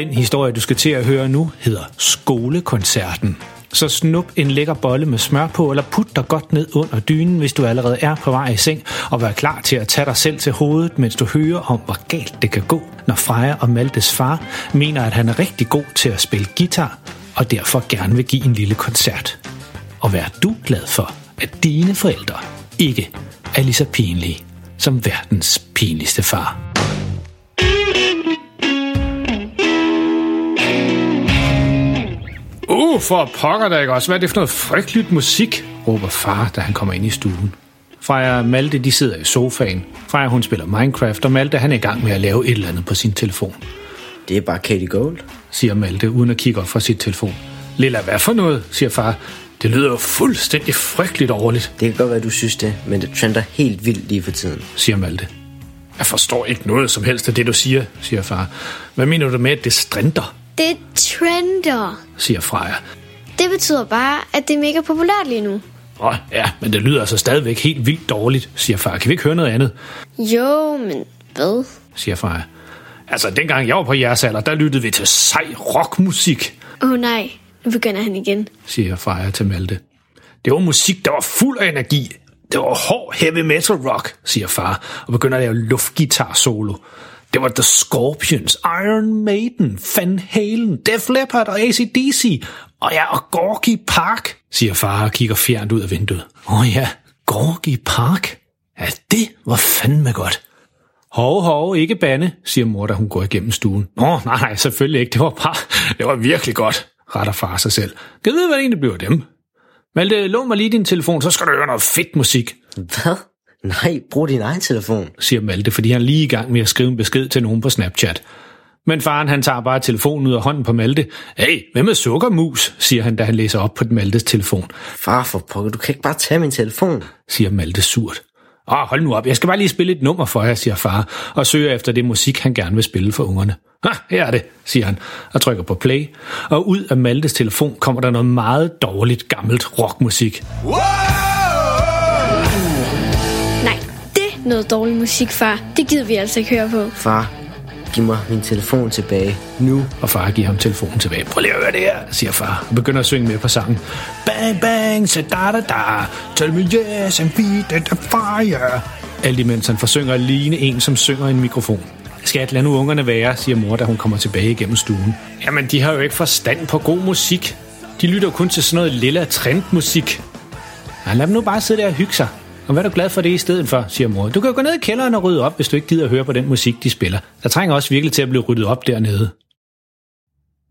Den historie, du skal til at høre nu, hedder Skolekoncerten. Så snup en lækker bolle med smør på, eller put dig godt ned under dynen, hvis du allerede er på vej i seng, og vær klar til at tage dig selv til hovedet, mens du hører om, hvor galt det kan gå, når Freja og Maltes far mener, at han er rigtig god til at spille guitar, og derfor gerne vil give en lille koncert. Og vær du glad for, at dine forældre ikke er lige så pinlige som verdens pinligste far. Uh, for pokker da ikke også. Hvad er det for noget frygteligt musik? råber far, da han kommer ind i stuen. Freja og Malte, de sidder i sofaen. Freja, hun spiller Minecraft, og Malte, han er i gang med at lave et eller andet på sin telefon. Det er bare Katie Gold. Siger Malte, uden at kigge op fra sit telefon. Lilla, hvad for noget? siger far. Det lyder jo fuldstændig frygteligt overligt, Det kan godt være, du synes det, men det trender helt vildt lige for tiden. siger Malte. Jeg forstår ikke noget som helst af det, du siger, siger far. Hvad mener du med, at det strinter? Det trender. siger Freja. Det betyder bare, at det er mega populært lige nu. Åh, ja, men det lyder altså stadigvæk helt vildt dårligt, siger far. Kan vi ikke høre noget andet? Jo, men hvad? siger Freja. Altså, dengang jeg var på jeres alder, der lyttede vi til sej rockmusik, Åh oh, nej, nu begynder han igen. siger Freja til Malte. Det var musik, der var fuld af energi. Det var hård heavy metal rock, siger far, og begynder at lave luftgitar solo. Det var The Scorpions, Iron Maiden, Van Halen, Def Leppard og ACDC. Og ja, og Gorky Park, siger far og kigger fjernt ud af vinduet. Åh oh ja, Gorky Park. Ja, det var fandme godt. Hov, hov, ikke bande, siger mor, da hun går igennem stuen. Nå, oh, nej, nej, selvfølgelig ikke. Det var bare, det var virkelig godt, retter far sig selv. Kan du vide, hvad det egentlig bliver dem? Malte, lån mig lige din telefon, så skal du høre noget fedt musik, Hvad? Nej, brug din egen telefon. siger Malte, fordi han er lige i gang med at skrive en besked til nogen på Snapchat. Men faren han tager bare telefonen ud af hånden på Malte. Hey, hvem er sukkermus, siger han, da han læser op på Maltes telefon, Far for pokker, du kan ikke bare tage min telefon. siger Malte surt. Åh, hold nu op, jeg skal bare lige spille et nummer for jer, siger far, og søger efter det musik, han gerne vil spille for ungerne. Ha, her er det, siger han, og trykker på play. Og ud af Maltes telefon kommer der noget meget dårligt gammelt rockmusik. Nej, noget dårlig musik, far. Det gider vi altså ikke høre på. Far, giv mig min telefon tilbage. Nu. Og far giver ham telefonen tilbage. Prøv lige at høre det her, siger far, og begynder at synge med på sangen. Bang, bang, så da da da, tell me yes, and feed it a fire. Alt imens han forsynger at ligne en, som synger i en mikrofon. Skat, lad nu ungerne være, siger mor, da hun kommer tilbage igennem stuen. Jamen, de har jo ikke forstand på god musik. De lytter kun til sådan noget lille trendmusik. Ja, lad dem nu bare sidde der og hygge sig. Og hvad er du glad for det i stedet for, siger mor. Du kan jo gå ned i kælderen og rydde op, hvis du ikke gider at høre på den musik, de spiller. Der trænger også virkelig til at blive ryddet op dernede.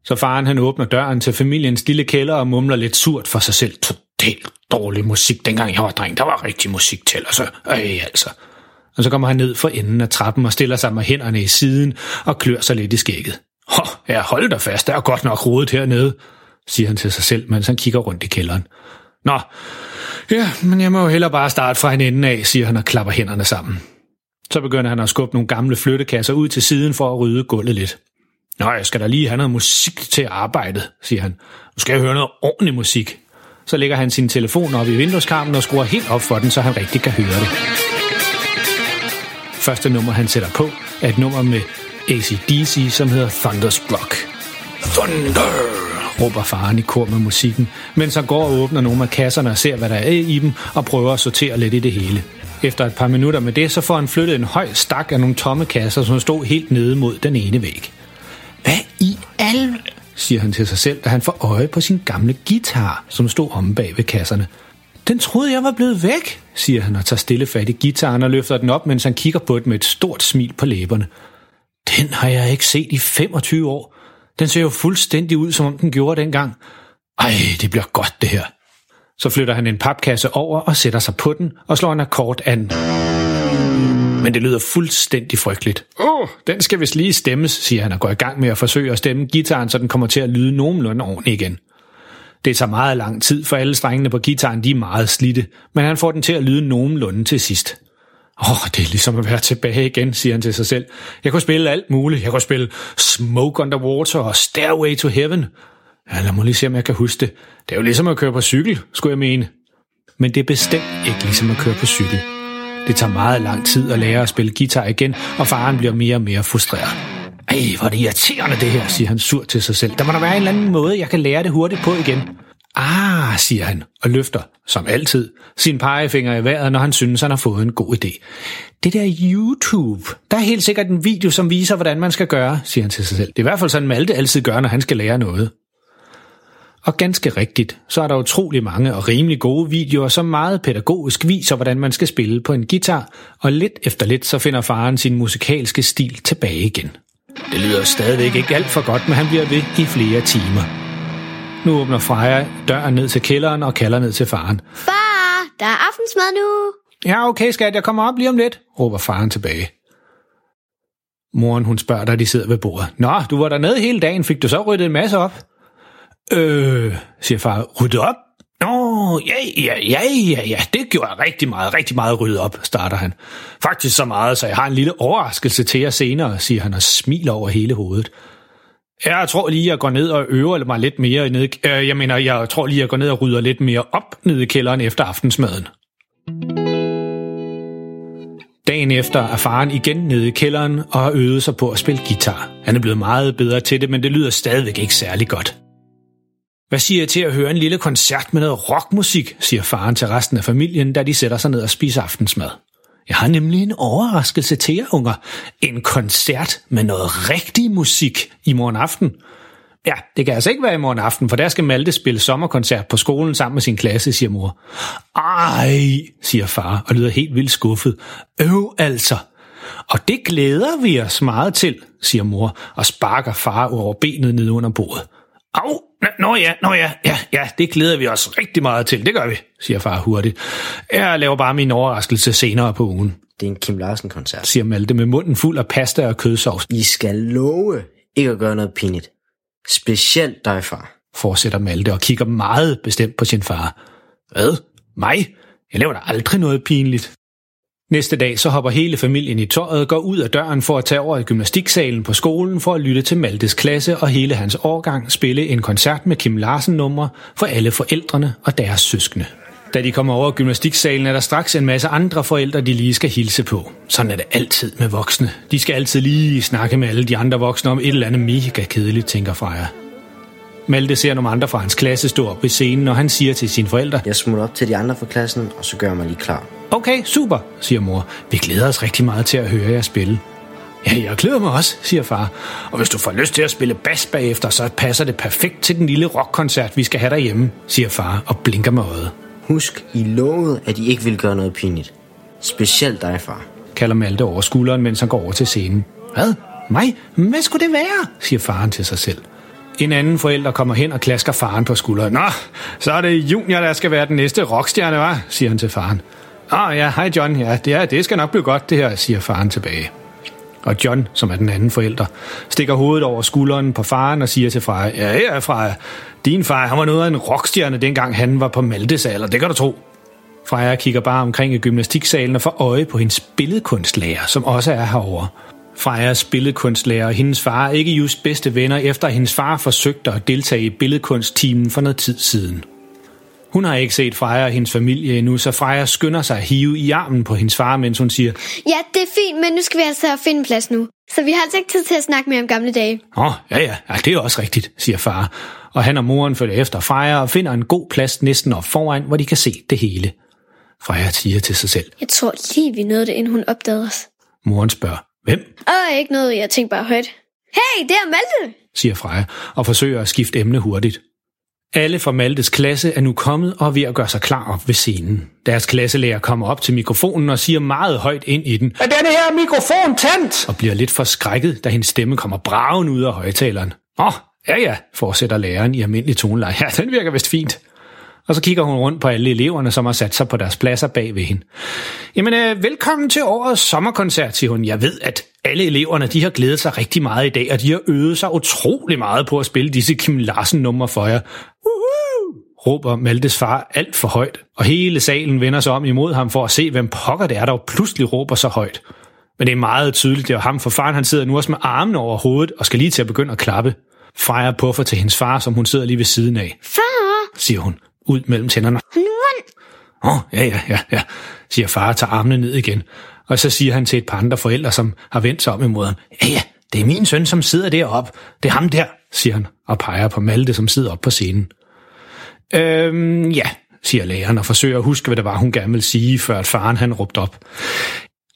Så faren han åbner døren til familiens lille kælder og mumler lidt surt for sig selv. Totalt dårlig musik, dengang jeg var dreng. Der var rigtig musik til, altså. Øj, altså. Og så kommer han ned for enden af trappen og stiller sig med hænderne i siden og klør sig lidt i skægget. Hå, ja, hold dig fast, der er godt nok rodet hernede, siger han til sig selv, mens han kigger rundt i kælderen. Nå, ja, men jeg må jo hellere bare starte fra en ende af, siger han og klapper hænderne sammen. Så begynder han at skubbe nogle gamle flyttekasser ud til siden for at rydde gulvet lidt. Nå, jeg skal da lige have noget musik til arbejdet, siger han. Nu skal jeg høre noget ordentlig musik. Så lægger han sin telefon op i vindueskarmen og skruer helt op for den, så han rigtig kan høre det. Første nummer, han sætter på, er et nummer med ACDC, som hedder Thunderstruck. Thunder! Råber faren i kor med musikken, mens han går og åbner nogle af kasserne og ser, hvad der er i dem, og prøver at sortere lidt i det hele. Efter et par minutter med det, så får han flyttet en høj stak af nogle tomme kasser, som stod helt nede mod den ene væg. Hvad i al siger han til sig selv, da han får øje på sin gamle guitar, som stod omme bag ved kasserne. Den troede jeg var blevet væk, siger han og tager stille fat i gitaren og løfter den op, mens han kigger på den med et stort smil på læberne. Den har jeg ikke set i 25 år. Den ser jo fuldstændig ud, som om den gjorde dengang. Ej, det bliver godt det her. Så flytter han en papkasse over og sætter sig på den og slår en akkord an. Men det lyder fuldstændig frygteligt. Åh, oh, den skal vist lige stemmes, siger han og går i gang med at forsøge at stemme gitaren, så den kommer til at lyde nogenlunde ordentligt igen. Det tager meget lang tid, for alle strengene på gitaren de er meget slidte, men han får den til at lyde nogenlunde til sidst. Åh, oh, det er ligesom at være tilbage igen, siger han til sig selv. Jeg kunne spille alt muligt. Jeg kunne spille Smoke Underwater og Stairway to Heaven. Ja, lad mig lige se, om jeg kan huske det. Det er jo ligesom at køre på cykel, skulle jeg mene. Men det er bestemt ikke ligesom at køre på cykel. Det tager meget lang tid at lære at spille guitar igen, og faren bliver mere og mere frustreret. Ej, hvor er det irriterende det her, siger han sur til sig selv. Der må der være en eller anden måde, jeg kan lære det hurtigt på igen. Ah, siger han, og løfter, som altid, sin pegefinger i vejret, når han synes, han har fået en god idé. Det der YouTube, der er helt sikkert en video, som viser, hvordan man skal gøre, siger han til sig selv. Det er i hvert fald sådan, Malte altid gør, når han skal lære noget. Og ganske rigtigt, så er der utrolig mange og rimelig gode videoer, som meget pædagogisk viser, hvordan man skal spille på en guitar, og lidt efter lidt så finder faren sin musikalske stil tilbage igen. Det lyder stadigvæk ikke alt for godt, men han bliver ved i flere timer. Nu åbner Freja døren ned til kælderen og kalder ned til faren. Far, der er aftensmad nu. Ja, okay skat, jeg kommer op lige om lidt, råber faren tilbage. Moren hun spørger, da de sidder ved bordet. Nå, du var dernede hele dagen, fik du så ryddet en masse op? Øh, siger far, rydde op? Nå, ja, ja, ja, ja, ja, det gjorde jeg rigtig meget, rigtig meget rydde op, starter han. Faktisk så meget, så jeg har en lille overraskelse til jer senere, siger han og smiler over hele hovedet. Jeg tror lige, jeg går ned og øver mig lidt mere ned. Øh, jeg mener, jeg tror lige, jeg går ned og rydder lidt mere op nede i kælderen efter aftensmaden. Dagen efter er faren igen nede i kælderen og har øvet sig på at spille guitar. Han er blevet meget bedre til det, men det lyder stadigvæk ikke særlig godt. Hvad siger jeg til at høre en lille koncert med noget rockmusik, siger faren til resten af familien, da de sætter sig ned og spiser aftensmad. Jeg har nemlig en overraskelse til jer, unger. En koncert med noget rigtig musik i morgen aften. Ja, det kan altså ikke være i morgen aften, for der skal Malte spille sommerkoncert på skolen sammen med sin klasse, siger mor. Ej, siger far og lyder helt vildt skuffet. Øv altså. Og det glæder vi os meget til, siger mor og sparker far over benet ned under bordet. Au, nå ja, nå ja, ja, ja, det glæder vi os rigtig meget til, det gør vi, siger far hurtigt. Jeg laver bare min overraskelse senere på ugen. Det er en Kim Larsen-koncert. Siger Malte med munden fuld af pasta og kødsovs. I skal love ikke at gøre noget pinligt. Specielt dig, far. Fortsætter Malte og kigger meget bestemt på sin far. Hvad? Mig? Jeg laver da aldrig noget pinligt. Næste dag så hopper hele familien i tøjet, går ud af døren for at tage over i gymnastiksalen på skolen for at lytte til Maltes klasse og hele hans årgang spille en koncert med Kim Larsen numre for alle forældrene og deres søskende. Da de kommer over gymnastiksalen, er der straks en masse andre forældre, de lige skal hilse på. Sådan er det altid med voksne. De skal altid lige snakke med alle de andre voksne om et eller andet mega kedeligt, tænker Freja. Malte ser nogle andre fra hans klasse stå op ved scenen, og han siger til sine forældre, Jeg smutter op til de andre fra klassen, og så gør jeg mig lige klar. Okay, super, siger mor. Vi glæder os rigtig meget til at høre jer spille. Ja, jeg glæder mig også, siger far. Og hvis du får lyst til at spille bas bagefter, så passer det perfekt til den lille rockkoncert, vi skal have derhjemme, siger far og blinker med øjet. Husk, I lovede, at I ikke vil gøre noget pinligt. Specielt dig, far. Kalder Malte over skulderen, mens han går over til scenen. Hvad? Mig? Hvad skulle det være? siger faren til sig selv. En anden forælder kommer hen og klasker faren på skulderen. Nå, så er det Junior, der skal være den næste rockstjerne, var? siger han til faren. Åh ja, hej John. Ja, det, er, det skal nok blive godt, det her, siger faren tilbage. Og John, som er den anden forælder, stikker hovedet over skulderen på faren og siger til Freja, ja, her er Freja. Din far, han var noget af en rockstjerne, dengang han var på Maltes alder, det kan du tro. Freja kigger bare omkring i gymnastiksalen og får øje på hendes billedkunstlærer, som også er herover. Frejas billedkunstlærer og hendes far er ikke just bedste venner, efter at hendes far forsøgte at deltage i billedkunstteamen for noget tid siden. Hun har ikke set Freja og hendes familie endnu, så Freja skynder sig at hive i armen på hendes far, mens hun siger, Ja, det er fint, men nu skal vi altså finde plads nu. Så vi har altså ikke tid til at snakke mere om gamle dage. Åh, oh, ja, ja, ja, det er også rigtigt, siger far. Og han og moren følger efter Freja og finder en god plads næsten op foran, hvor de kan se det hele. Freja tiger til sig selv. Jeg tror lige, vi nåede det, inden hun opdagede os. Moren spørger, hvem? Og ikke noget, jeg tænkte bare højt. Hey, det er Malte! siger Freja, og forsøger at skifte emne hurtigt. Alle fra Maltes klasse er nu kommet og er ved at gøre sig klar op ved scenen. Deres klasselærer kommer op til mikrofonen og siger meget højt ind i den, Er denne her mikrofon tændt? Og bliver lidt forskrækket, da hendes stemme kommer braven ud af højtaleren. Åh, oh, ja ja, fortsætter læreren i almindelig toneleje. Ja, den virker vist fint. Og så kigger hun rundt på alle eleverne, som har sat sig på deres pladser bag ved hende. Jamen, øh, velkommen til årets sommerkoncert, siger hun. Jeg ved, at alle eleverne de har glædet sig rigtig meget i dag, og de har øvet sig utrolig meget på at spille disse Kim Larsen-numre for jer. Woohoo! råber Maltes far alt for højt, og hele salen vender sig om imod ham for at se, hvem pokker det er, der pludselig råber så højt. Men det er meget tydeligt, det er ham, for faren han sidder nu også med armene over hovedet og skal lige til at begynde at klappe. Freja puffer til hendes far, som hun sidder lige ved siden af. Far! siger hun, ud mellem tænderne. Åh, oh, ja, ja, ja, ja, siger far og tager armene ned igen. Og så siger han til et par andre forældre, som har vendt sig om imod ham. Ja, ja, det er min søn, som sidder deroppe. Det er ham der, siger han, og peger på Malte, som sidder oppe på scenen. Øhm, ja, siger læreren og forsøger at huske, hvad det var, hun gerne ville sige, før at faren han råbte op.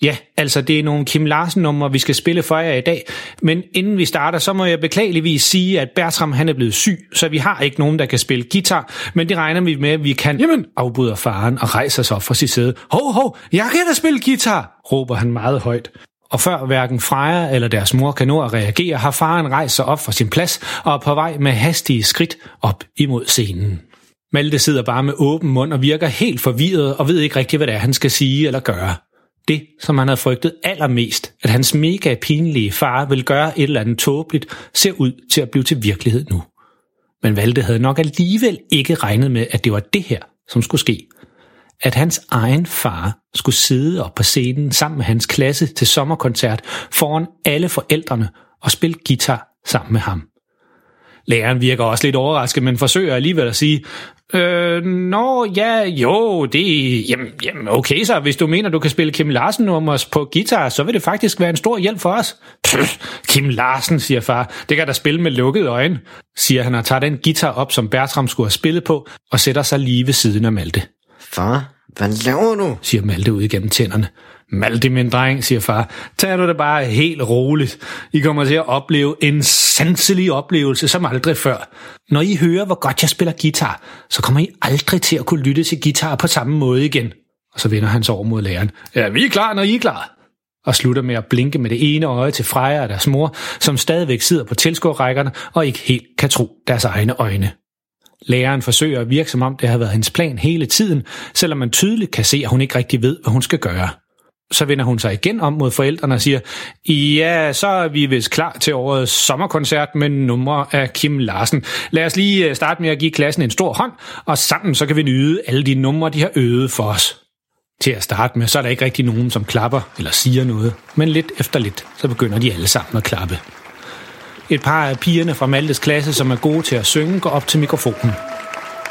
Ja, altså det er nogle Kim Larsen-numre, vi skal spille for jer i dag. Men inden vi starter, så må jeg beklageligvis sige, at Bertram han er blevet syg, så vi har ikke nogen, der kan spille guitar. Men det regner vi med, at vi kan. Jamen, afbryder faren og rejser sig op fra sit sæde. Hov, hov, jeg kan da spille guitar, råber han meget højt. Og før hverken Freja eller deres mor kan nå at reagere, har faren rejst sig op fra sin plads og er på vej med hastige skridt op imod scenen. Malte sidder bare med åben mund og virker helt forvirret og ved ikke rigtig, hvad det er, han skal sige eller gøre. Det, som han havde frygtet allermest, at hans mega pinlige far ville gøre et eller andet tåbeligt, ser ud til at blive til virkelighed nu. Men Valde havde nok alligevel ikke regnet med, at det var det her, som skulle ske. At hans egen far skulle sidde op på scenen sammen med hans klasse til sommerkoncert foran alle forældrene og spille guitar sammen med ham. Læreren virker også lidt overrasket, men forsøger alligevel at sige, Øh, nå, ja, jo, det jamen, jamen, okay så, hvis du mener, du kan spille Kim Larsen nummers på guitar, så vil det faktisk være en stor hjælp for os. Pff, Kim Larsen, siger far, det kan da spille med lukkede øjne, siger han og tager den guitar op, som Bertram skulle have spillet på, og sætter sig lige ved siden af Malte. Far, hvad laver du? siger Malte ud igennem tænderne. Malte, min dreng, siger far, tag du det bare helt roligt. I kommer til at opleve en sanselig oplevelse som aldrig før. Når I hører, hvor godt jeg spiller guitar, så kommer I aldrig til at kunne lytte til guitar på samme måde igen. Og så vender han sig over mod læreren. Ja, vi er klar, når I er klar. Og slutter med at blinke med det ene øje til Freja og deres mor, som stadigvæk sidder på tilskuerrækkerne og ikke helt kan tro deres egne øjne. Læreren forsøger at virke som om det har været hendes plan hele tiden, selvom man tydeligt kan se, at hun ikke rigtig ved, hvad hun skal gøre så vender hun sig igen om mod forældrene og siger, ja, så er vi vist klar til årets sommerkoncert med numre af Kim Larsen. Lad os lige øh, starte med at give klassen en stor hånd, og sammen så kan vi nyde alle de numre, de har øvet for os. Til at starte med, så er der ikke rigtig nogen, som klapper eller siger noget, men lidt efter lidt, så begynder de alle sammen at klappe. Et par af pigerne fra Maltes klasse, som er gode til at synge, går op til mikrofonen.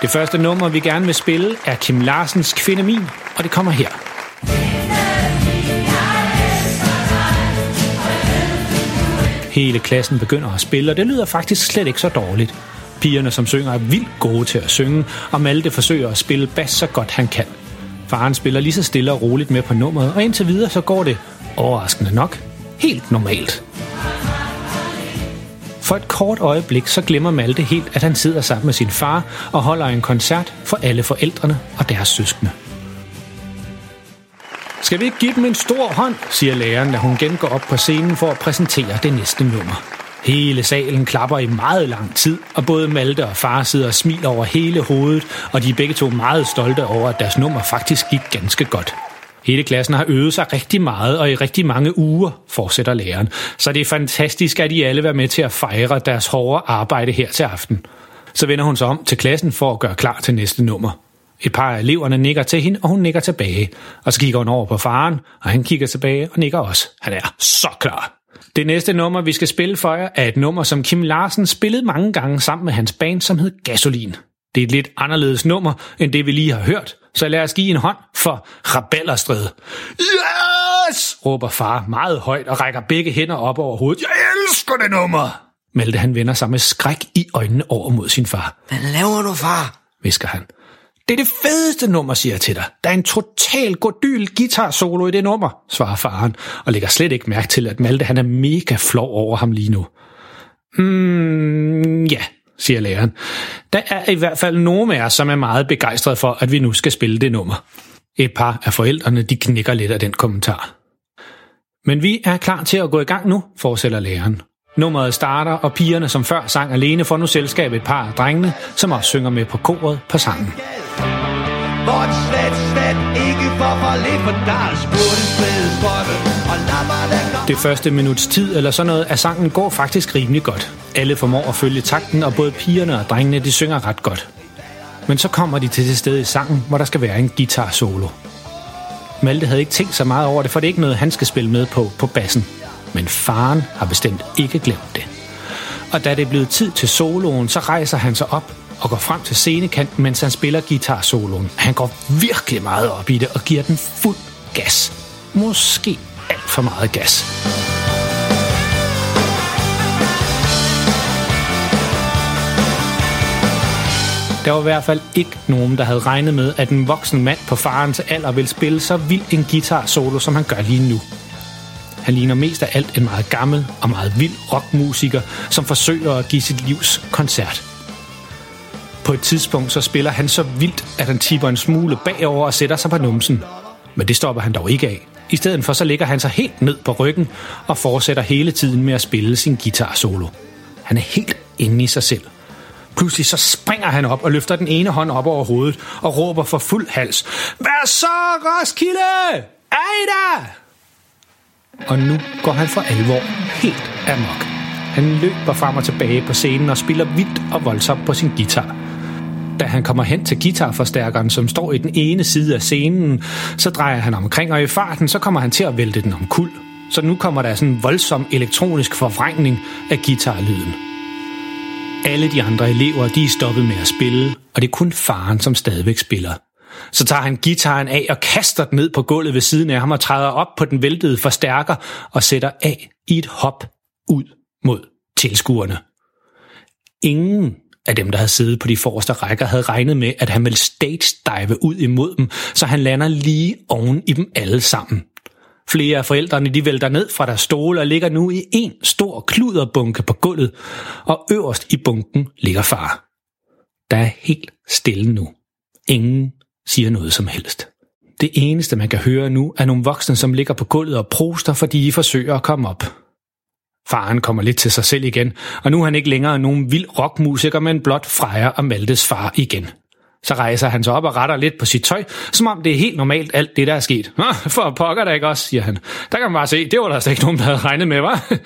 Det første nummer, vi gerne vil spille, er Kim Larsens Kvinde Min, og det kommer her. Hele klassen begynder at spille, og det lyder faktisk slet ikke så dårligt. Pigerne, som synger, er vildt gode til at synge, og Malte forsøger at spille bas så godt han kan. Faren spiller lige så stille og roligt med på nummeret, og indtil videre så går det, overraskende nok, helt normalt. For et kort øjeblik så glemmer Malte helt, at han sidder sammen med sin far og holder en koncert for alle forældrene og deres søskende. Skal vi ikke give dem en stor hånd, siger læreren, da hun igen går op på scenen for at præsentere det næste nummer. Hele salen klapper i meget lang tid, og både Malte og far sidder og smiler over hele hovedet, og de er begge to meget stolte over, at deres nummer faktisk gik ganske godt. Hele klassen har øvet sig rigtig meget og i rigtig mange uger, fortsætter læreren. Så det er fantastisk, at I alle var med til at fejre deres hårde arbejde her til aften. Så vender hun sig om til klassen for at gøre klar til næste nummer. Et par af eleverne nikker til hende, og hun nikker tilbage. Og så kigger hun over på faren, og han kigger tilbage og nikker også. Han er så klar. Det næste nummer, vi skal spille for jer, er et nummer, som Kim Larsen spillede mange gange sammen med hans band, som hed Gasolin. Det er et lidt anderledes nummer, end det vi lige har hørt, så lad os give en hånd for Rabellerstred. Yes! råber far meget højt og rækker begge hænder op over hovedet. Jeg elsker det nummer! Malte han vender sig med skræk i øjnene over mod sin far. Hvad laver du, far? visker han. Det er det fedeste nummer, siger jeg til dig. Der er en total godyl guitar solo i det nummer, svarer faren, og lægger slet ikke mærke til, at Malte han er mega flov over ham lige nu. Mm, ja, siger læreren. Der er i hvert fald nogle af os, som er meget begejstrede for, at vi nu skal spille det nummer. Et par af forældrene, de knækker lidt af den kommentar. Men vi er klar til at gå i gang nu, fortsætter læreren. Nummeret starter, og pigerne, som før sang alene, får nu selskab et par af drengene, som også synger med på koret på sangen. Hvor det slet, slet ikke for for lidt, for der er lammer, Det første minuts tid eller sådan noget af sangen går faktisk rimelig godt. Alle formår at følge takten, og både pigerne og drengene, de synger ret godt. Men så kommer de til det sted i sangen, hvor der skal være en guitar solo. Malte havde ikke tænkt så meget over det, for det er ikke noget, han skal spille med på på bassen. Men faren har bestemt ikke glemt det. Og da det er blevet tid til soloen, så rejser han sig op og går frem til scenekanten, mens han spiller guitar-soloen. Han går virkelig meget op i det og giver den fuld gas. Måske alt for meget gas. Der var i hvert fald ikke nogen, der havde regnet med, at en voksen mand på farens alder ville spille så vild en guitar solo, som han gør lige nu. Han ligner mest af alt en meget gammel og meget vild rockmusiker, som forsøger at give sit livs koncert. På et tidspunkt så spiller han så vildt, at han tipper en smule bagover og sætter sig på numsen. Men det stopper han dog ikke af. I stedet for så ligger han sig helt ned på ryggen og fortsætter hele tiden med at spille sin guitar solo. Han er helt inde i sig selv. Pludselig så springer han op og løfter den ene hånd op over hovedet og råber for fuld hals. Hvad så, Roskilde? Ejda! Og nu går han for alvor helt amok. Han løber frem og tilbage på scenen og spiller vildt og voldsomt på sin guitar. Da han kommer hen til guitarforstærkeren, som står i den ene side af scenen, så drejer han omkring, og i farten så kommer han til at vælte den omkuld. Så nu kommer der sådan en voldsom elektronisk forvrængning af guitarlyden. Alle de andre elever, de er stoppet med at spille, og det er kun faren, som stadigvæk spiller. Så tager han gitaren af og kaster den ned på gulvet ved siden af ham og træder op på den væltede forstærker og sætter af i et hop ud mod tilskuerne. Ingen af dem, der havde siddet på de forreste rækker, havde regnet med, at han ville stage-dive ud imod dem, så han lander lige oven i dem alle sammen. Flere af forældrene de vælter ned fra deres stole og ligger nu i en stor kluderbunke på gulvet, og øverst i bunken ligger far. Der er helt stille nu. Ingen siger noget som helst. Det eneste, man kan høre nu, er nogle voksne, som ligger på gulvet og proster, fordi de forsøger at komme op. Faren kommer lidt til sig selv igen, og nu er han ikke længere nogen vild rockmusiker, men blot Freja og Maltes far igen. Så rejser han sig op og retter lidt på sit tøj, som om det er helt normalt alt det, der er sket. For pokker da ikke også, siger han. Der kan man bare se, det var der altså ikke nogen, der havde regnet med, var.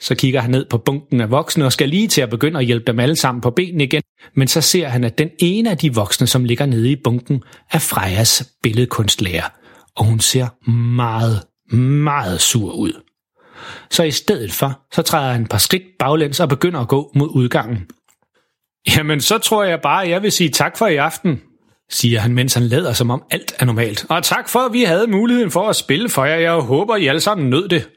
Så kigger han ned på bunken af voksne og skal lige til at begynde at hjælpe dem alle sammen på benene igen. Men så ser han, at den ene af de voksne, som ligger nede i bunken, er Frejas billedkunstlærer. Og hun ser meget, meget sur ud. Så i stedet for, så træder han et par skridt baglæns og begynder at gå mod udgangen. Jamen, så tror jeg bare, at jeg vil sige tak for i aften, siger han, mens han lader som om alt er normalt. Og tak for, at vi havde muligheden for at spille for jer. Jeg håber, I alle sammen nød det.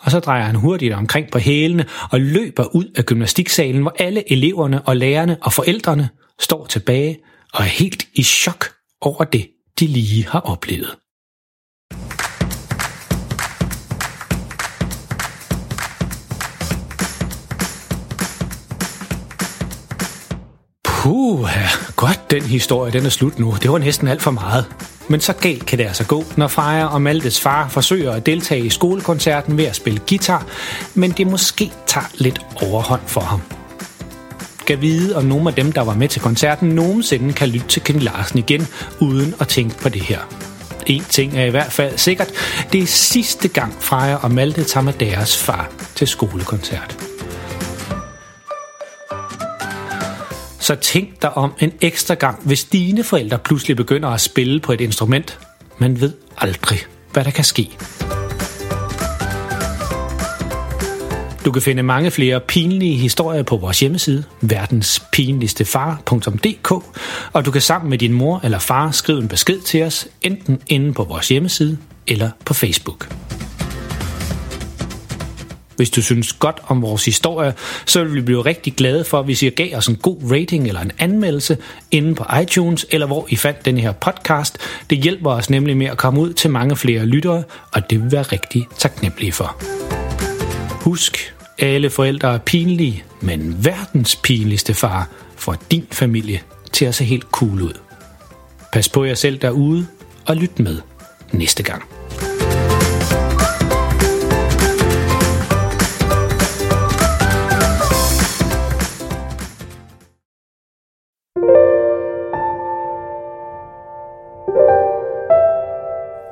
Og så drejer han hurtigt omkring på hælene og løber ud af gymnastiksalen, hvor alle eleverne og lærerne og forældrene står tilbage og er helt i chok over det, de lige har oplevet. Puh, godt den historie, den er slut nu. Det var næsten alt for meget. Men så galt kan det altså gå, når Freja og Maltes far forsøger at deltage i skolekoncerten ved at spille guitar, men det måske tager lidt overhånd for ham. Skal vide, om nogle af dem, der var med til koncerten, nogensinde kan lytte til Ken Larsen igen, uden at tænke på det her. En ting er i hvert fald sikkert, det er sidste gang Freja og Malte tager med deres far til skolekoncert. Så tænk dig om en ekstra gang, hvis dine forældre pludselig begynder at spille på et instrument. Man ved aldrig, hvad der kan ske. Du kan finde mange flere pinlige historier på vores hjemmeside, verdenspinligstefar.dk, og du kan sammen med din mor eller far skrive en besked til os, enten inde på vores hjemmeside eller på Facebook. Hvis du synes godt om vores historie, så vil vi blive rigtig glade for, hvis I gav os en god rating eller en anmeldelse inde på iTunes, eller hvor I fandt den her podcast. Det hjælper os nemlig med at komme ud til mange flere lyttere, og det vil være rigtig taknemmelige for. Husk, alle forældre er pinlige, men verdens pinligste far får din familie til at se helt cool ud. Pas på jer selv derude, og lyt med næste gang.